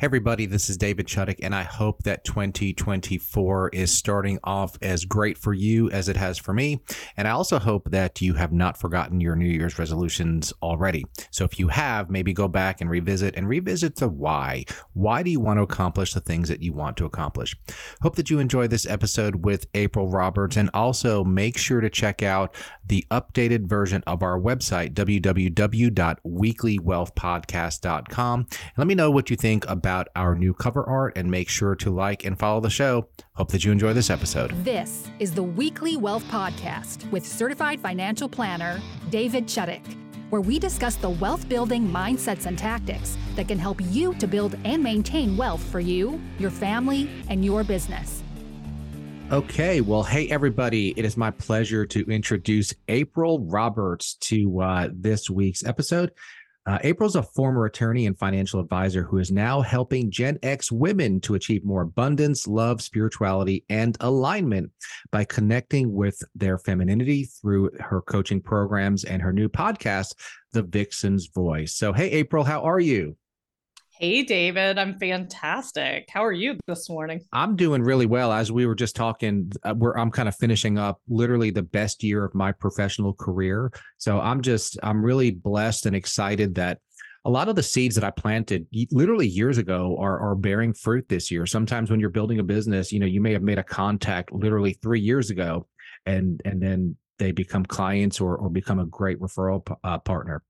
Hey, everybody, this is David Chudyk, and I hope that 2024 is starting off as great for you as it has for me. And I also hope that you have not forgotten your New Year's resolutions already. So if you have, maybe go back and revisit and revisit the why. Why do you want to accomplish the things that you want to accomplish? Hope that you enjoy this episode with April Roberts, and also make sure to check out the updated version of our website, www.weeklywealthpodcast.com. And let me know what you think about about our new cover art and make sure to like and follow the show. Hope that you enjoy this episode. This is the Weekly Wealth Podcast with certified financial planner David Chudyk, where we discuss the wealth building mindsets and tactics that can help you to build and maintain wealth for you, your family, and your business. Okay, well, hey everybody! It is my pleasure to introduce April Roberts to uh, this week's episode. Uh, April's a former attorney and financial advisor who is now helping Gen X women to achieve more abundance, love, spirituality, and alignment by connecting with their femininity through her coaching programs and her new podcast, The Vixen's Voice. So, hey, April, how are you? Hey, David. I'm fantastic. How are you this morning? I'm doing really well. As we were just talking, uh, where I'm kind of finishing up literally the best year of my professional career. So I'm just, I'm really blessed and excited that a lot of the seeds that I planted literally years ago are, are bearing fruit this year. Sometimes when you're building a business, you know, you may have made a contact literally three years ago and, and then they become clients or, or become a great referral uh, partner.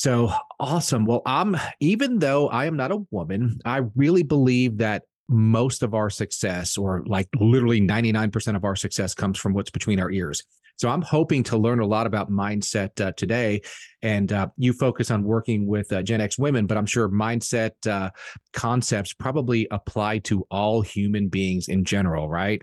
So awesome. Well, I'm even though I am not a woman, I really believe that most of our success, or like literally 99% of our success, comes from what's between our ears. So I'm hoping to learn a lot about mindset uh, today. And uh, you focus on working with uh, Gen X women, but I'm sure mindset uh, concepts probably apply to all human beings in general, right?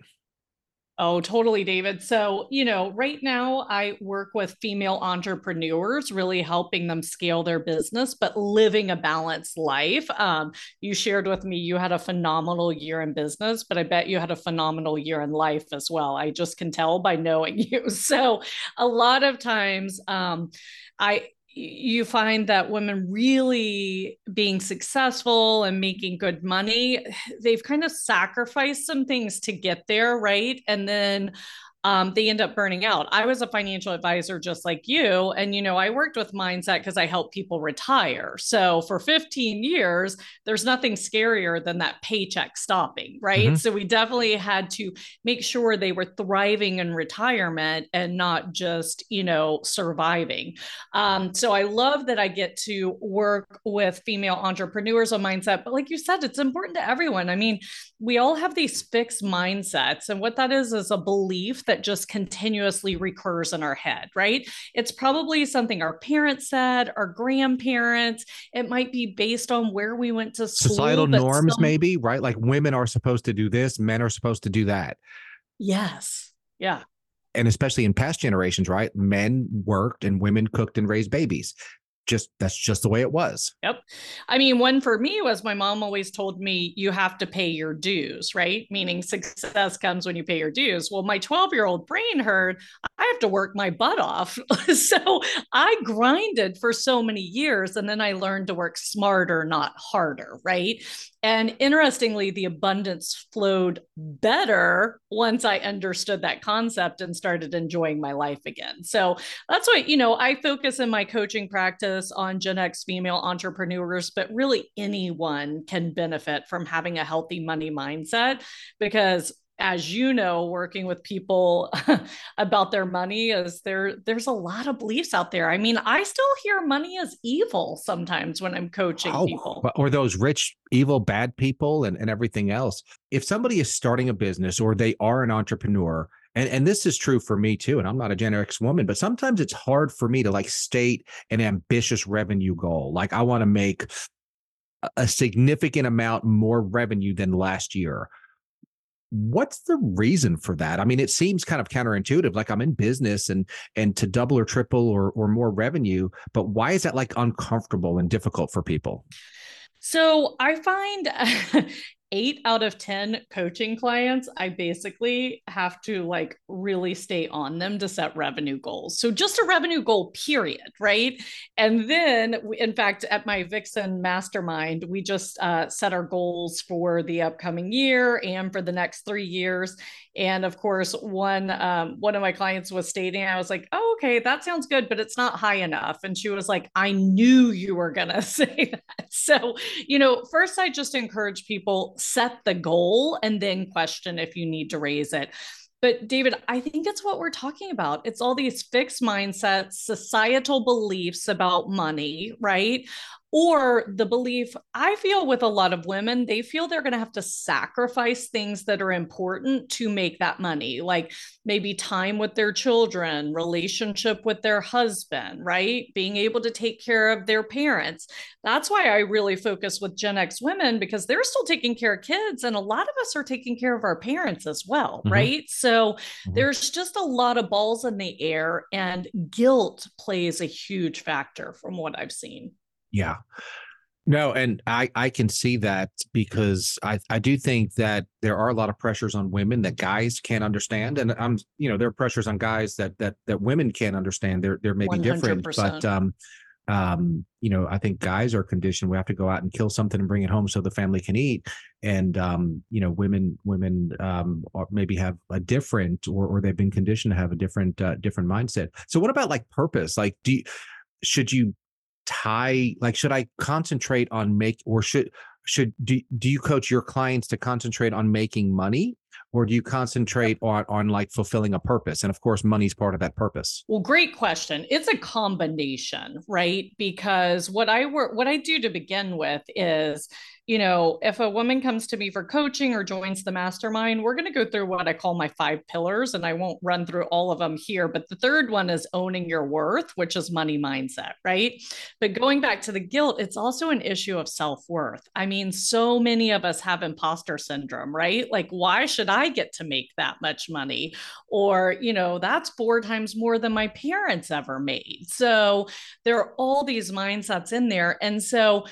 Oh, totally, David. So, you know, right now I work with female entrepreneurs, really helping them scale their business, but living a balanced life. Um, you shared with me you had a phenomenal year in business, but I bet you had a phenomenal year in life as well. I just can tell by knowing you. So, a lot of times, um, I you find that women really being successful and making good money, they've kind of sacrificed some things to get there, right? And then um, they end up burning out. I was a financial advisor just like you. And, you know, I worked with mindset because I help people retire. So for 15 years, there's nothing scarier than that paycheck stopping, right? Mm-hmm. So we definitely had to make sure they were thriving in retirement and not just, you know, surviving. Um, so I love that I get to work with female entrepreneurs on mindset. But like you said, it's important to everyone. I mean, we all have these fixed mindsets. And what that is, is a belief that just continuously recurs in our head, right? It's probably something our parents said, our grandparents. It might be based on where we went to school. Societal norms, some... maybe, right? Like women are supposed to do this, men are supposed to do that. Yes. Yeah and especially in past generations, right? Men worked and women cooked and raised babies just that's just the way it was. Yep. I mean, one for me was my mom always told me you have to pay your dues, right? Meaning success comes when you pay your dues. Well, my 12 year old brain heard have to work my butt off. so I grinded for so many years and then I learned to work smarter, not harder, right? And interestingly, the abundance flowed better once I understood that concept and started enjoying my life again. So that's why, you know, I focus in my coaching practice on Gen X female entrepreneurs, but really anyone can benefit from having a healthy money mindset because as you know working with people about their money is there there's a lot of beliefs out there. I mean i still hear money is evil sometimes when i'm coaching oh, people. or those rich evil bad people and, and everything else. If somebody is starting a business or they are an entrepreneur and, and this is true for me too and i'm not a gen x woman but sometimes it's hard for me to like state an ambitious revenue goal. Like i want to make a significant amount more revenue than last year what's the reason for that? I mean it seems kind of counterintuitive like i'm in business and and to double or triple or or more revenue but why is that like uncomfortable and difficult for people? So I find eight out of 10 coaching clients, I basically have to like really stay on them to set revenue goals. So just a revenue goal, period. Right. And then, in fact, at my Vixen mastermind, we just uh, set our goals for the upcoming year and for the next three years. And of course, one um, one of my clients was stating, I was like, "Oh, okay, that sounds good, but it's not high enough." And she was like, "I knew you were gonna say that." So, you know, first I just encourage people set the goal and then question if you need to raise it. But David, I think it's what we're talking about. It's all these fixed mindsets, societal beliefs about money, right? Or the belief I feel with a lot of women, they feel they're going to have to sacrifice things that are important to make that money, like maybe time with their children, relationship with their husband, right? Being able to take care of their parents. That's why I really focus with Gen X women because they're still taking care of kids. And a lot of us are taking care of our parents as well, mm-hmm. right? So mm-hmm. there's just a lot of balls in the air, and guilt plays a huge factor from what I've seen. Yeah. No, and I I can see that because I I do think that there are a lot of pressures on women that guys can't understand, and I'm you know there are pressures on guys that that that women can't understand. They're they're maybe 100%. different, but um um you know I think guys are conditioned. We have to go out and kill something and bring it home so the family can eat, and um you know women women um maybe have a different or or they've been conditioned to have a different uh, different mindset. So what about like purpose? Like do you, should you tie like should i concentrate on make or should should do, do you coach your clients to concentrate on making money? Or do you concentrate on on like fulfilling a purpose? And of course money's part of that purpose. Well great question. It's a combination right? Because what i work what i do to begin with is you know, if a woman comes to me for coaching or joins the mastermind, we're going to go through what I call my five pillars. And I won't run through all of them here. But the third one is owning your worth, which is money mindset, right? But going back to the guilt, it's also an issue of self worth. I mean, so many of us have imposter syndrome, right? Like, why should I get to make that much money? Or, you know, that's four times more than my parents ever made. So there are all these mindsets in there. And so,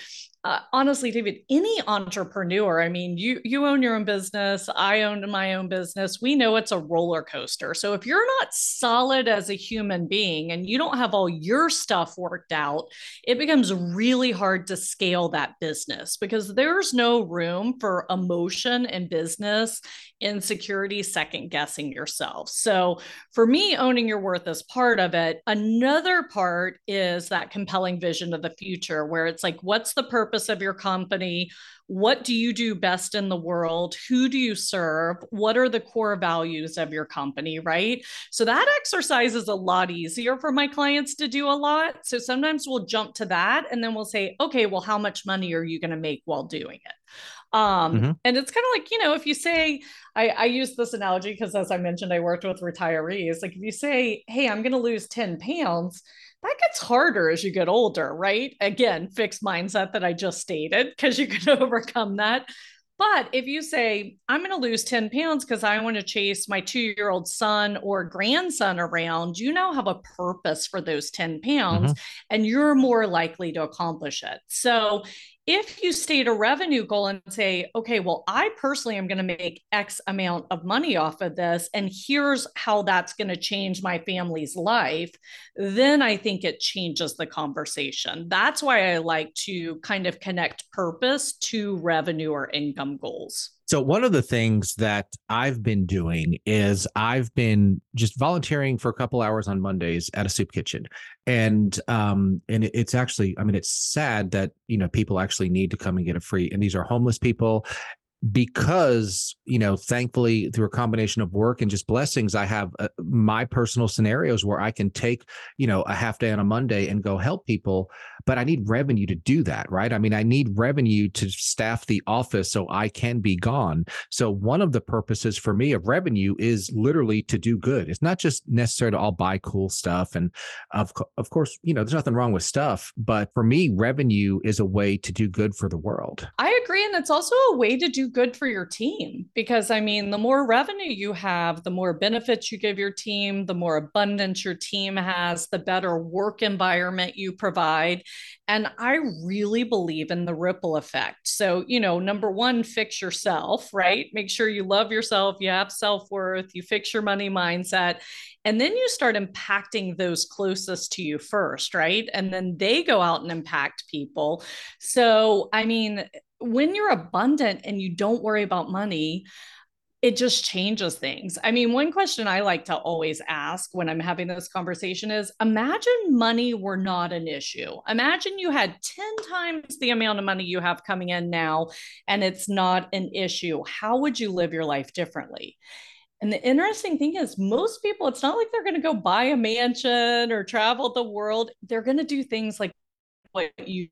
uh, honestly, David, any entrepreneur, I mean, you you own your own business, I own my own business. We know it's a roller coaster. So if you're not solid as a human being and you don't have all your stuff worked out, it becomes really hard to scale that business because there's no room for emotion in business, insecurity, second guessing yourself. So for me, owning your worth is part of it. Another part is that compelling vision of the future where it's like, what's the purpose? Purpose of your company? What do you do best in the world? Who do you serve? What are the core values of your company? Right. So that exercise is a lot easier for my clients to do a lot. So sometimes we'll jump to that and then we'll say, okay, well, how much money are you going to make while doing it? Um, mm-hmm. And it's kind of like, you know, if you say, I, I use this analogy because as I mentioned, I worked with retirees. Like if you say, hey, I'm going to lose 10 pounds, that gets harder as you get older, right? Again, fixed mindset that I just stated, because you can overcome that. But if you say, I'm going to lose 10 pounds because I want to chase my two year old son or grandson around, you now have a purpose for those 10 pounds mm-hmm. and you're more likely to accomplish it. So if you state a revenue goal and say, okay, well, I personally am going to make X amount of money off of this, and here's how that's going to change my family's life, then I think it changes the conversation. That's why I like to kind of connect purpose to revenue or income goals. So one of the things that I've been doing is I've been just volunteering for a couple hours on Mondays at a soup kitchen. And um and it's actually I mean it's sad that you know people actually need to come and get a free and these are homeless people because you know thankfully through a combination of work and just blessings i have uh, my personal scenarios where i can take you know a half day on a monday and go help people but i need revenue to do that right? I mean i need revenue to staff the office so i can be gone. So one of the purposes for me of revenue is literally to do good. It's not just necessary to all buy cool stuff and of, of course you know there's nothing wrong with stuff but for me revenue is a way to do good for the world. I agree and it's also a way to do good for your team because I mean, the more revenue you have, the more benefits you give your team, the more abundance your team has, the better work environment you provide. And I really believe in the ripple effect. So, you know, number one, fix yourself, right? Make sure you love yourself, you have self worth, you fix your money mindset. And then you start impacting those closest to you first, right? And then they go out and impact people. So, I mean, when you're abundant and you don't worry about money, it just changes things. I mean, one question I like to always ask when I'm having this conversation is imagine money were not an issue. Imagine you had 10 times the amount of money you have coming in now and it's not an issue. How would you live your life differently? And the interesting thing is, most people, it's not like they're going to go buy a mansion or travel the world. They're going to do things like what you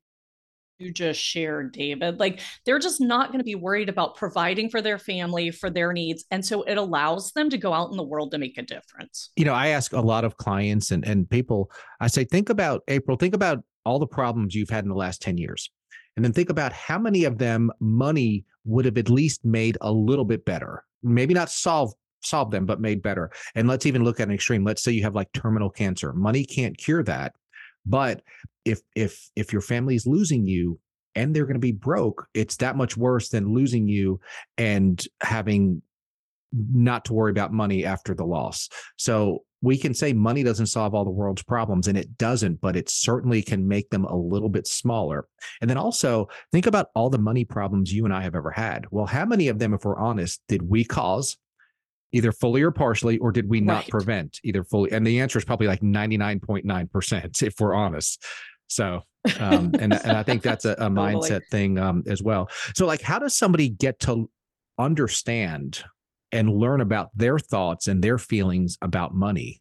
you just shared, David. Like they're just not going to be worried about providing for their family, for their needs. And so it allows them to go out in the world to make a difference. You know, I ask a lot of clients and, and people, I say, think about April, think about all the problems you've had in the last 10 years. And then think about how many of them money would have at least made a little bit better. Maybe not solve solve them, but made better. And let's even look at an extreme. Let's say you have like terminal cancer. Money can't cure that. But if if if your family's losing you and they're going to be broke, it's that much worse than losing you and having not to worry about money after the loss. So we can say money doesn't solve all the world's problems and it doesn't but it certainly can make them a little bit smaller. And then also think about all the money problems you and i have ever had. Well how many of them if we're honest did we cause either fully or partially, or did we not right. prevent either fully? And the answer is probably like 99.9%, if we're honest. So, um, and, and I think that's a, a totally. mindset thing um, as well. So, like, how does somebody get to understand and learn about their thoughts and their feelings about money?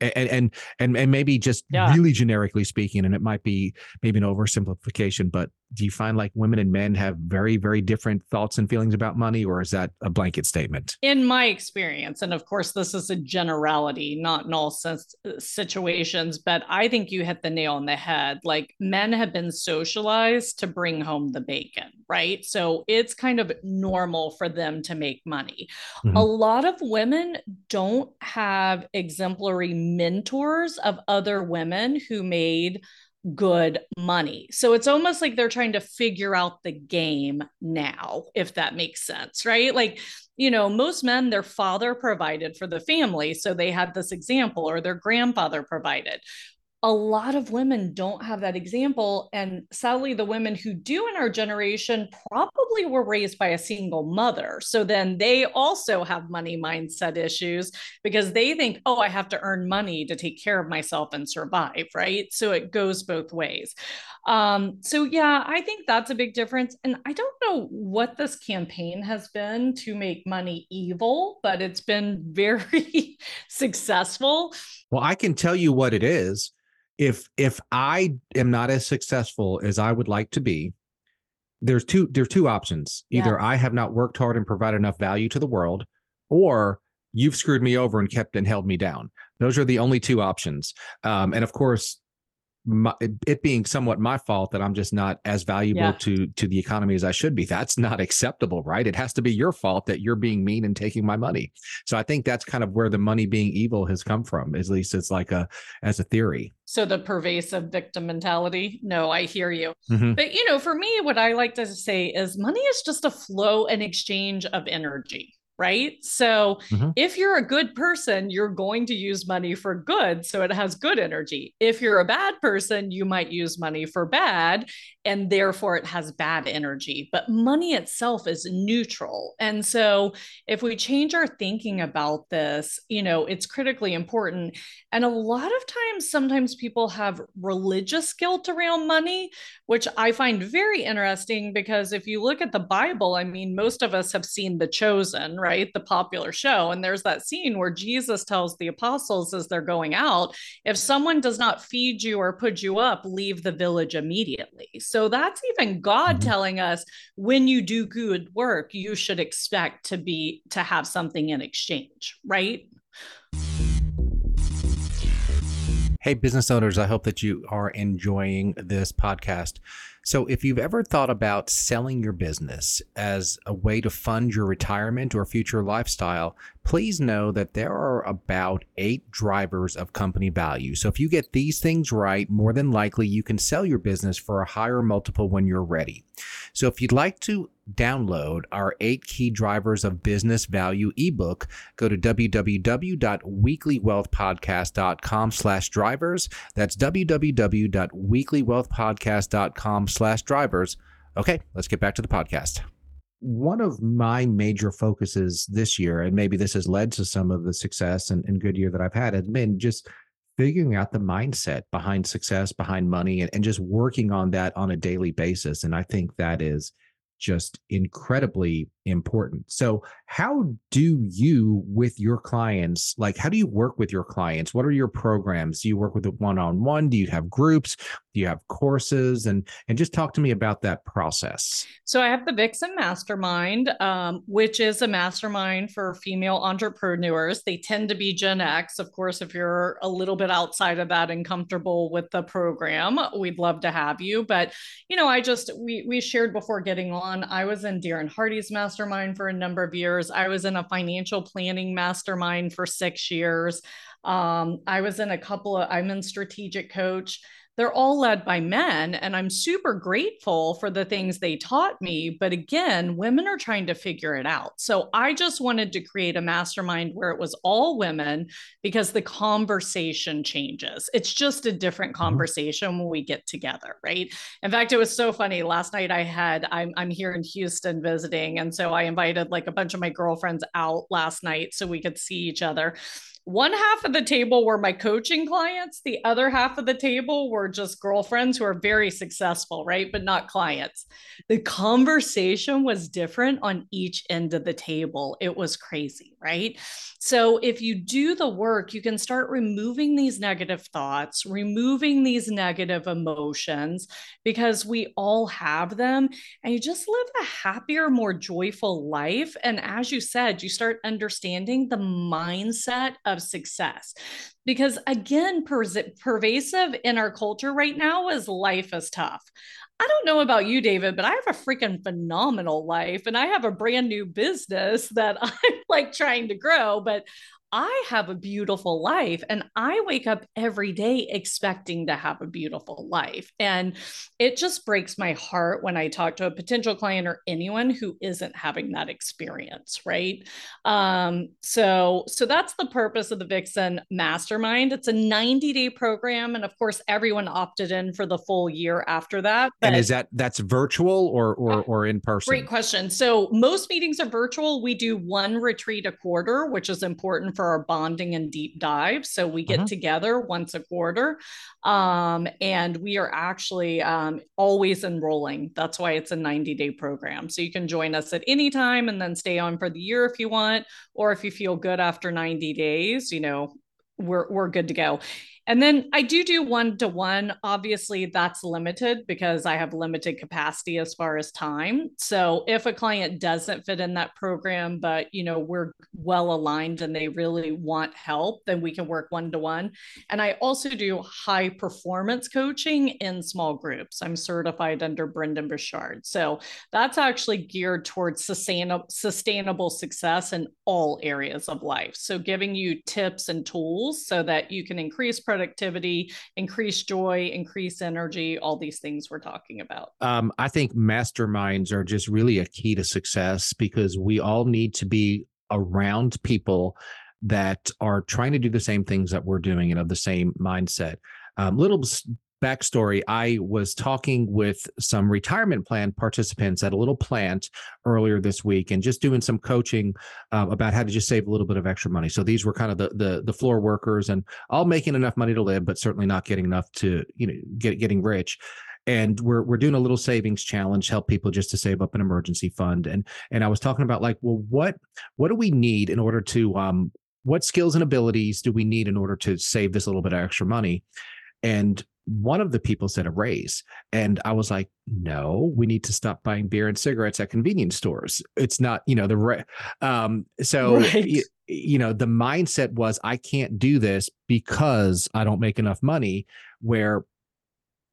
and and and, and maybe just yeah. really generically speaking and it might be maybe an oversimplification but do you find like women and men have very very different thoughts and feelings about money or is that a blanket statement? In my experience and of course this is a generality not in all sense, uh, situations but i think you hit the nail on the head. Like men have been socialized to bring home the bacon right? So it's kind of normal for them to make money. Mm-hmm. a lot of women don't have exemplary mentors of other women who made good money. So it's almost like they're trying to figure out the game now, if that makes sense, right? Like, you know, most men, their father provided for the family. So they had this example, or their grandfather provided a lot of women don't have that example. And sadly, the women who do in our generation probably were raised by a single mother. So then they also have money mindset issues because they think, oh, I have to earn money to take care of myself and survive. Right. So it goes both ways. Um, so, yeah, I think that's a big difference. And I don't know what this campaign has been to make money evil, but it's been very successful. Well, I can tell you what it is if if I am not as successful as I would like to be, there's two there's two options. Either yeah. I have not worked hard and provided enough value to the world, or you've screwed me over and kept and held me down. Those are the only two options. Um, and of course, my, it being somewhat my fault that I'm just not as valuable yeah. to to the economy as I should be. That's not acceptable, right? It has to be your fault that you're being mean and taking my money. So I think that's kind of where the money being evil has come from. At least it's like a as a theory. So the pervasive victim mentality. No, I hear you. Mm-hmm. But you know, for me, what I like to say is money is just a flow and exchange of energy right? So mm-hmm. if you're a good person, you're going to use money for good. So it has good energy. If you're a bad person, you might use money for bad, and therefore it has bad energy. But money itself is neutral. And so if we change our thinking about this, you know, it's critically important. And a lot of times, sometimes people have religious guilt around money, which I find very interesting because if you look at the Bible, I mean, most of us have seen The Chosen, right? The popular show. And there's that scene where Jesus tells the apostles as they're going out, if someone does not feed you or put you up, leave the village immediately. So that's even God mm-hmm. telling us when you do good work, you should expect to be to have something in exchange, right? Hey, business owners, I hope that you are enjoying this podcast. So, if you've ever thought about selling your business as a way to fund your retirement or future lifestyle, please know that there are about eight drivers of company value. So, if you get these things right, more than likely you can sell your business for a higher multiple when you're ready. So, if you'd like to download our eight key drivers of business value ebook, go to www.weeklywealthpodcast.com slash drivers. That's www.weeklywealthpodcast.com slash drivers. Okay, let's get back to the podcast. One of my major focuses this year, and maybe this has led to some of the success and, and good year that I've had, has been just figuring out the mindset behind success, behind money, and, and just working on that on a daily basis. And I think that is just incredibly important. So, how do you with your clients, like, how do you work with your clients? What are your programs? Do you work with it one on one? Do you have groups? Do you have courses? And and just talk to me about that process. So, I have the Vixen Mastermind, um, which is a mastermind for female entrepreneurs. They tend to be Gen X, of course. If you're a little bit outside of that and comfortable with the program, we'd love to have you. But you know, I just we we shared before getting on. I was in Darren Hardy's mastermind mastermind for a number of years. I was in a financial planning mastermind for six years. Um, I was in a couple of, I'm in strategic coach they're all led by men and i'm super grateful for the things they taught me but again women are trying to figure it out. So i just wanted to create a mastermind where it was all women because the conversation changes. It's just a different mm-hmm. conversation when we get together right? In fact it was so funny. Last night i had I'm, I'm here in houston visiting and so i invited like a bunch of my girlfriends out last night so we could see each other one half of the table were my coaching clients the other half of the table were just girlfriends who are very successful right? But not clients. The conversation was different on each end of the table. It was crazy right so if you do the work you can start removing these negative thoughts removing these negative emotions because we all have them and you just live a happier more joyful life and as you said you start understanding the mindset of success. Because again, per- pervasive in our culture right now is life is tough. I don't know about you, David, but I have a freaking phenomenal life and I have a brand new business that I'm like trying to grow. But I have a beautiful life and I wake up every day expecting to have a beautiful life. And it just breaks my heart when I talk to a potential client or anyone who isn't having that experience, right? Um, so so that's the purpose of the Vixen Mastermind. It's a 90-day program and of course everyone opted in for the full year after that. and is that that's virtual or or or in person? Great question. So most meetings are virtual. We do one retreat a quarter, which is important for for our bonding and deep dive. So we get uh-huh. together once a quarter. Um, and we are actually um, always enrolling. That's why it's a 90 day program. So you can join us at any time and then stay on for the year if you want, or if you feel good after 90 days, you know, we're, we're good to go. And then I do do one to one. Obviously, that's limited because I have limited capacity as far as time. So if a client doesn't fit in that program, but you know we're well aligned and they really want help, then we can work one to one. And I also do high performance coaching in small groups. I'm certified under Brendon Burchard. So that's actually geared towards sustainable sustainable success in all areas of life. So giving you tips and tools so that you can increase increase joy, increase energy, all these things we're talking about. Um, I think masterminds are just really a key to success because we all need to be around people that are trying to do the same things that we're doing and of the same mindset. Um, little backstory I was talking with some retirement plan participants at a little plant earlier this week and just doing some coaching uh, about how to just save a little bit of extra money. So these were kind of the, the the floor workers and all making enough money to live, but certainly not getting enough to you know get getting rich. And we're we're doing a little savings challenge help people just to save up an emergency fund. And and I was talking about like well what what do we need in order to um what skills and abilities do we need in order to save this little bit of extra money? And one of the people said a raise and i was like no we need to stop buying beer and cigarettes at convenience stores it's not you know the ra- um so right. you, you know the mindset was i can't do this because i don't make enough money where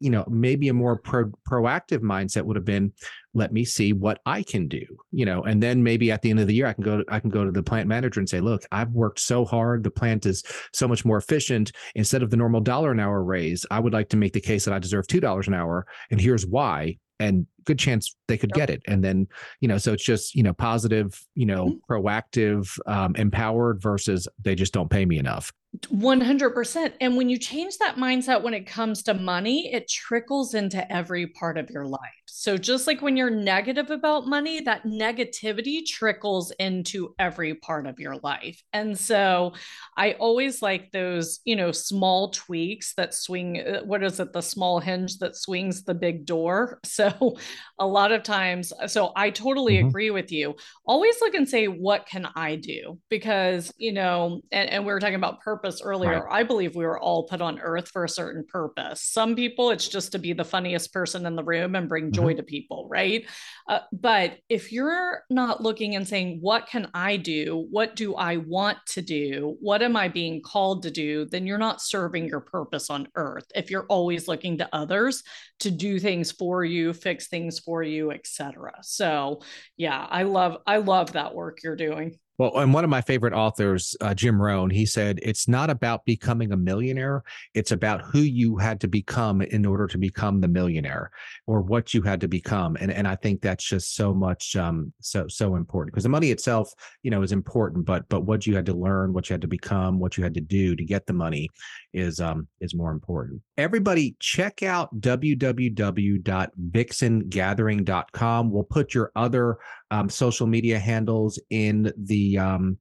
you know, maybe a more pro- proactive mindset would have been, let me see what I can do, you know, and then maybe at the end of the year, I can go, I can go to the plant manager and say, look, I've worked so hard. The plant is so much more efficient. Instead of the normal dollar an hour raise, I would like to make the case that I deserve $2 an hour. And here's why. And good chance they could get it. And then, you know, so it's just, you know, positive, you know, mm-hmm. proactive, um, empowered versus they just don't pay me enough. 100%. And when you change that mindset when it comes to money, it trickles into every part of your life. So, just like when you're negative about money, that negativity trickles into every part of your life. And so, I always like those, you know, small tweaks that swing. Uh, what is it? The small hinge that swings the big door. So, a lot of times, so I totally mm-hmm. agree with you. Always look and say, what can I do? Because, you know, and, and we were talking about purpose earlier. Right. I believe we were all put on earth for a certain purpose. Some people, it's just to be the funniest person in the room and bring joy mm-hmm. to people, right? Uh, but if you're not looking and saying, what can I do? What do I want to do? What am I being called to do? Then you're not serving your purpose on earth. If you're always looking to others to do things for you, fix things for you, etc. So yeah, I love I love that work you're doing. Well, and one of my favorite authors, uh, Jim Rohn, he said, it's not about becoming a millionaire. It's about who you had to become in order to become the millionaire or what you had to become. And, and I think that's just so much, um, so, so important because the money itself, you know, is important, but, but what you had to learn, what you had to become, what you had to do to get the money is, um, is more important. Everybody check out www.vixengathering.com. We'll put your other um, social media handles in the um,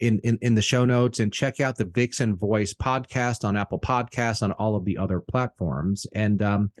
in, in in the show notes and check out the Vixen Voice podcast on Apple Podcasts on all of the other platforms and um,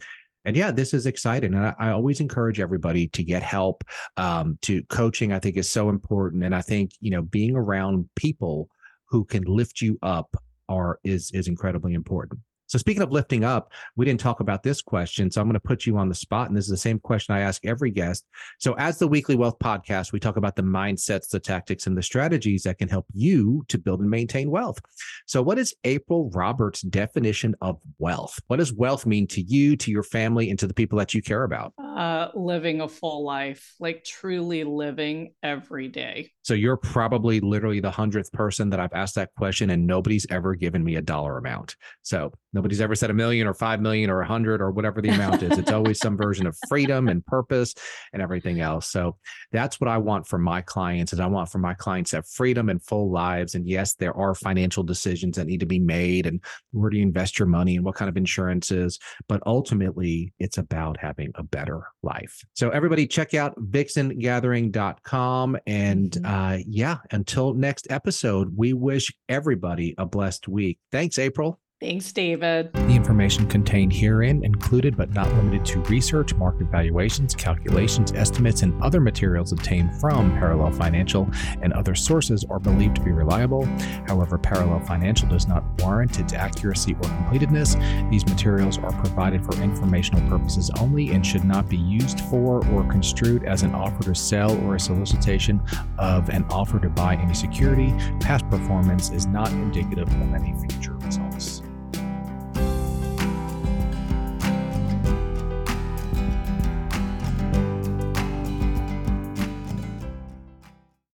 and yeah, this is exciting. And I, I, always encourage everybody to get help. Um, to coaching, I think is so important. And I think you know being around people who can lift you up are is is incredibly important. So speaking of lifting up, we didn't talk about this question. So I'm going to put you on the spot. And this is the same question I ask every guest. So as the Weekly Wealth Podcast, we talk about the mindsets, the tactics, and the strategies that can help you to build and maintain wealth. So what is April Roberts' definition of wealth? What does wealth mean to you, to your family, and to the people that you care about? Uh, living a full life, like truly living every day. So you're probably literally the hundredth person that I've asked that question, and nobody's ever given me a dollar amount. So nobody's ever said a million or five million or a hundred or whatever the amount is. It's always some version of freedom and purpose and everything else. So that's what I want for my clients. Is I want for my clients to have freedom and full lives. And yes, there are financial decisions that need to be made, and where do you invest your money and what kind of insurances. But ultimately, it's about having a better life. So everybody, check out vixengathering.com and. Mm-hmm uh, yeah, until next episode, we wish everybody a blessed week. Thanks, April. Thanks, David. The information contained herein included but not limited to research, market valuations, calculations, estimates, and other materials obtained from Parallel Financial and other sources are believed to be reliable. However, Parallel Financial does not warrant its accuracy or completeness. These materials are provided for informational purposes only and should not be used for or construed as an offer to sell or a solicitation of an offer to buy any security. Past performance is not indicative of any future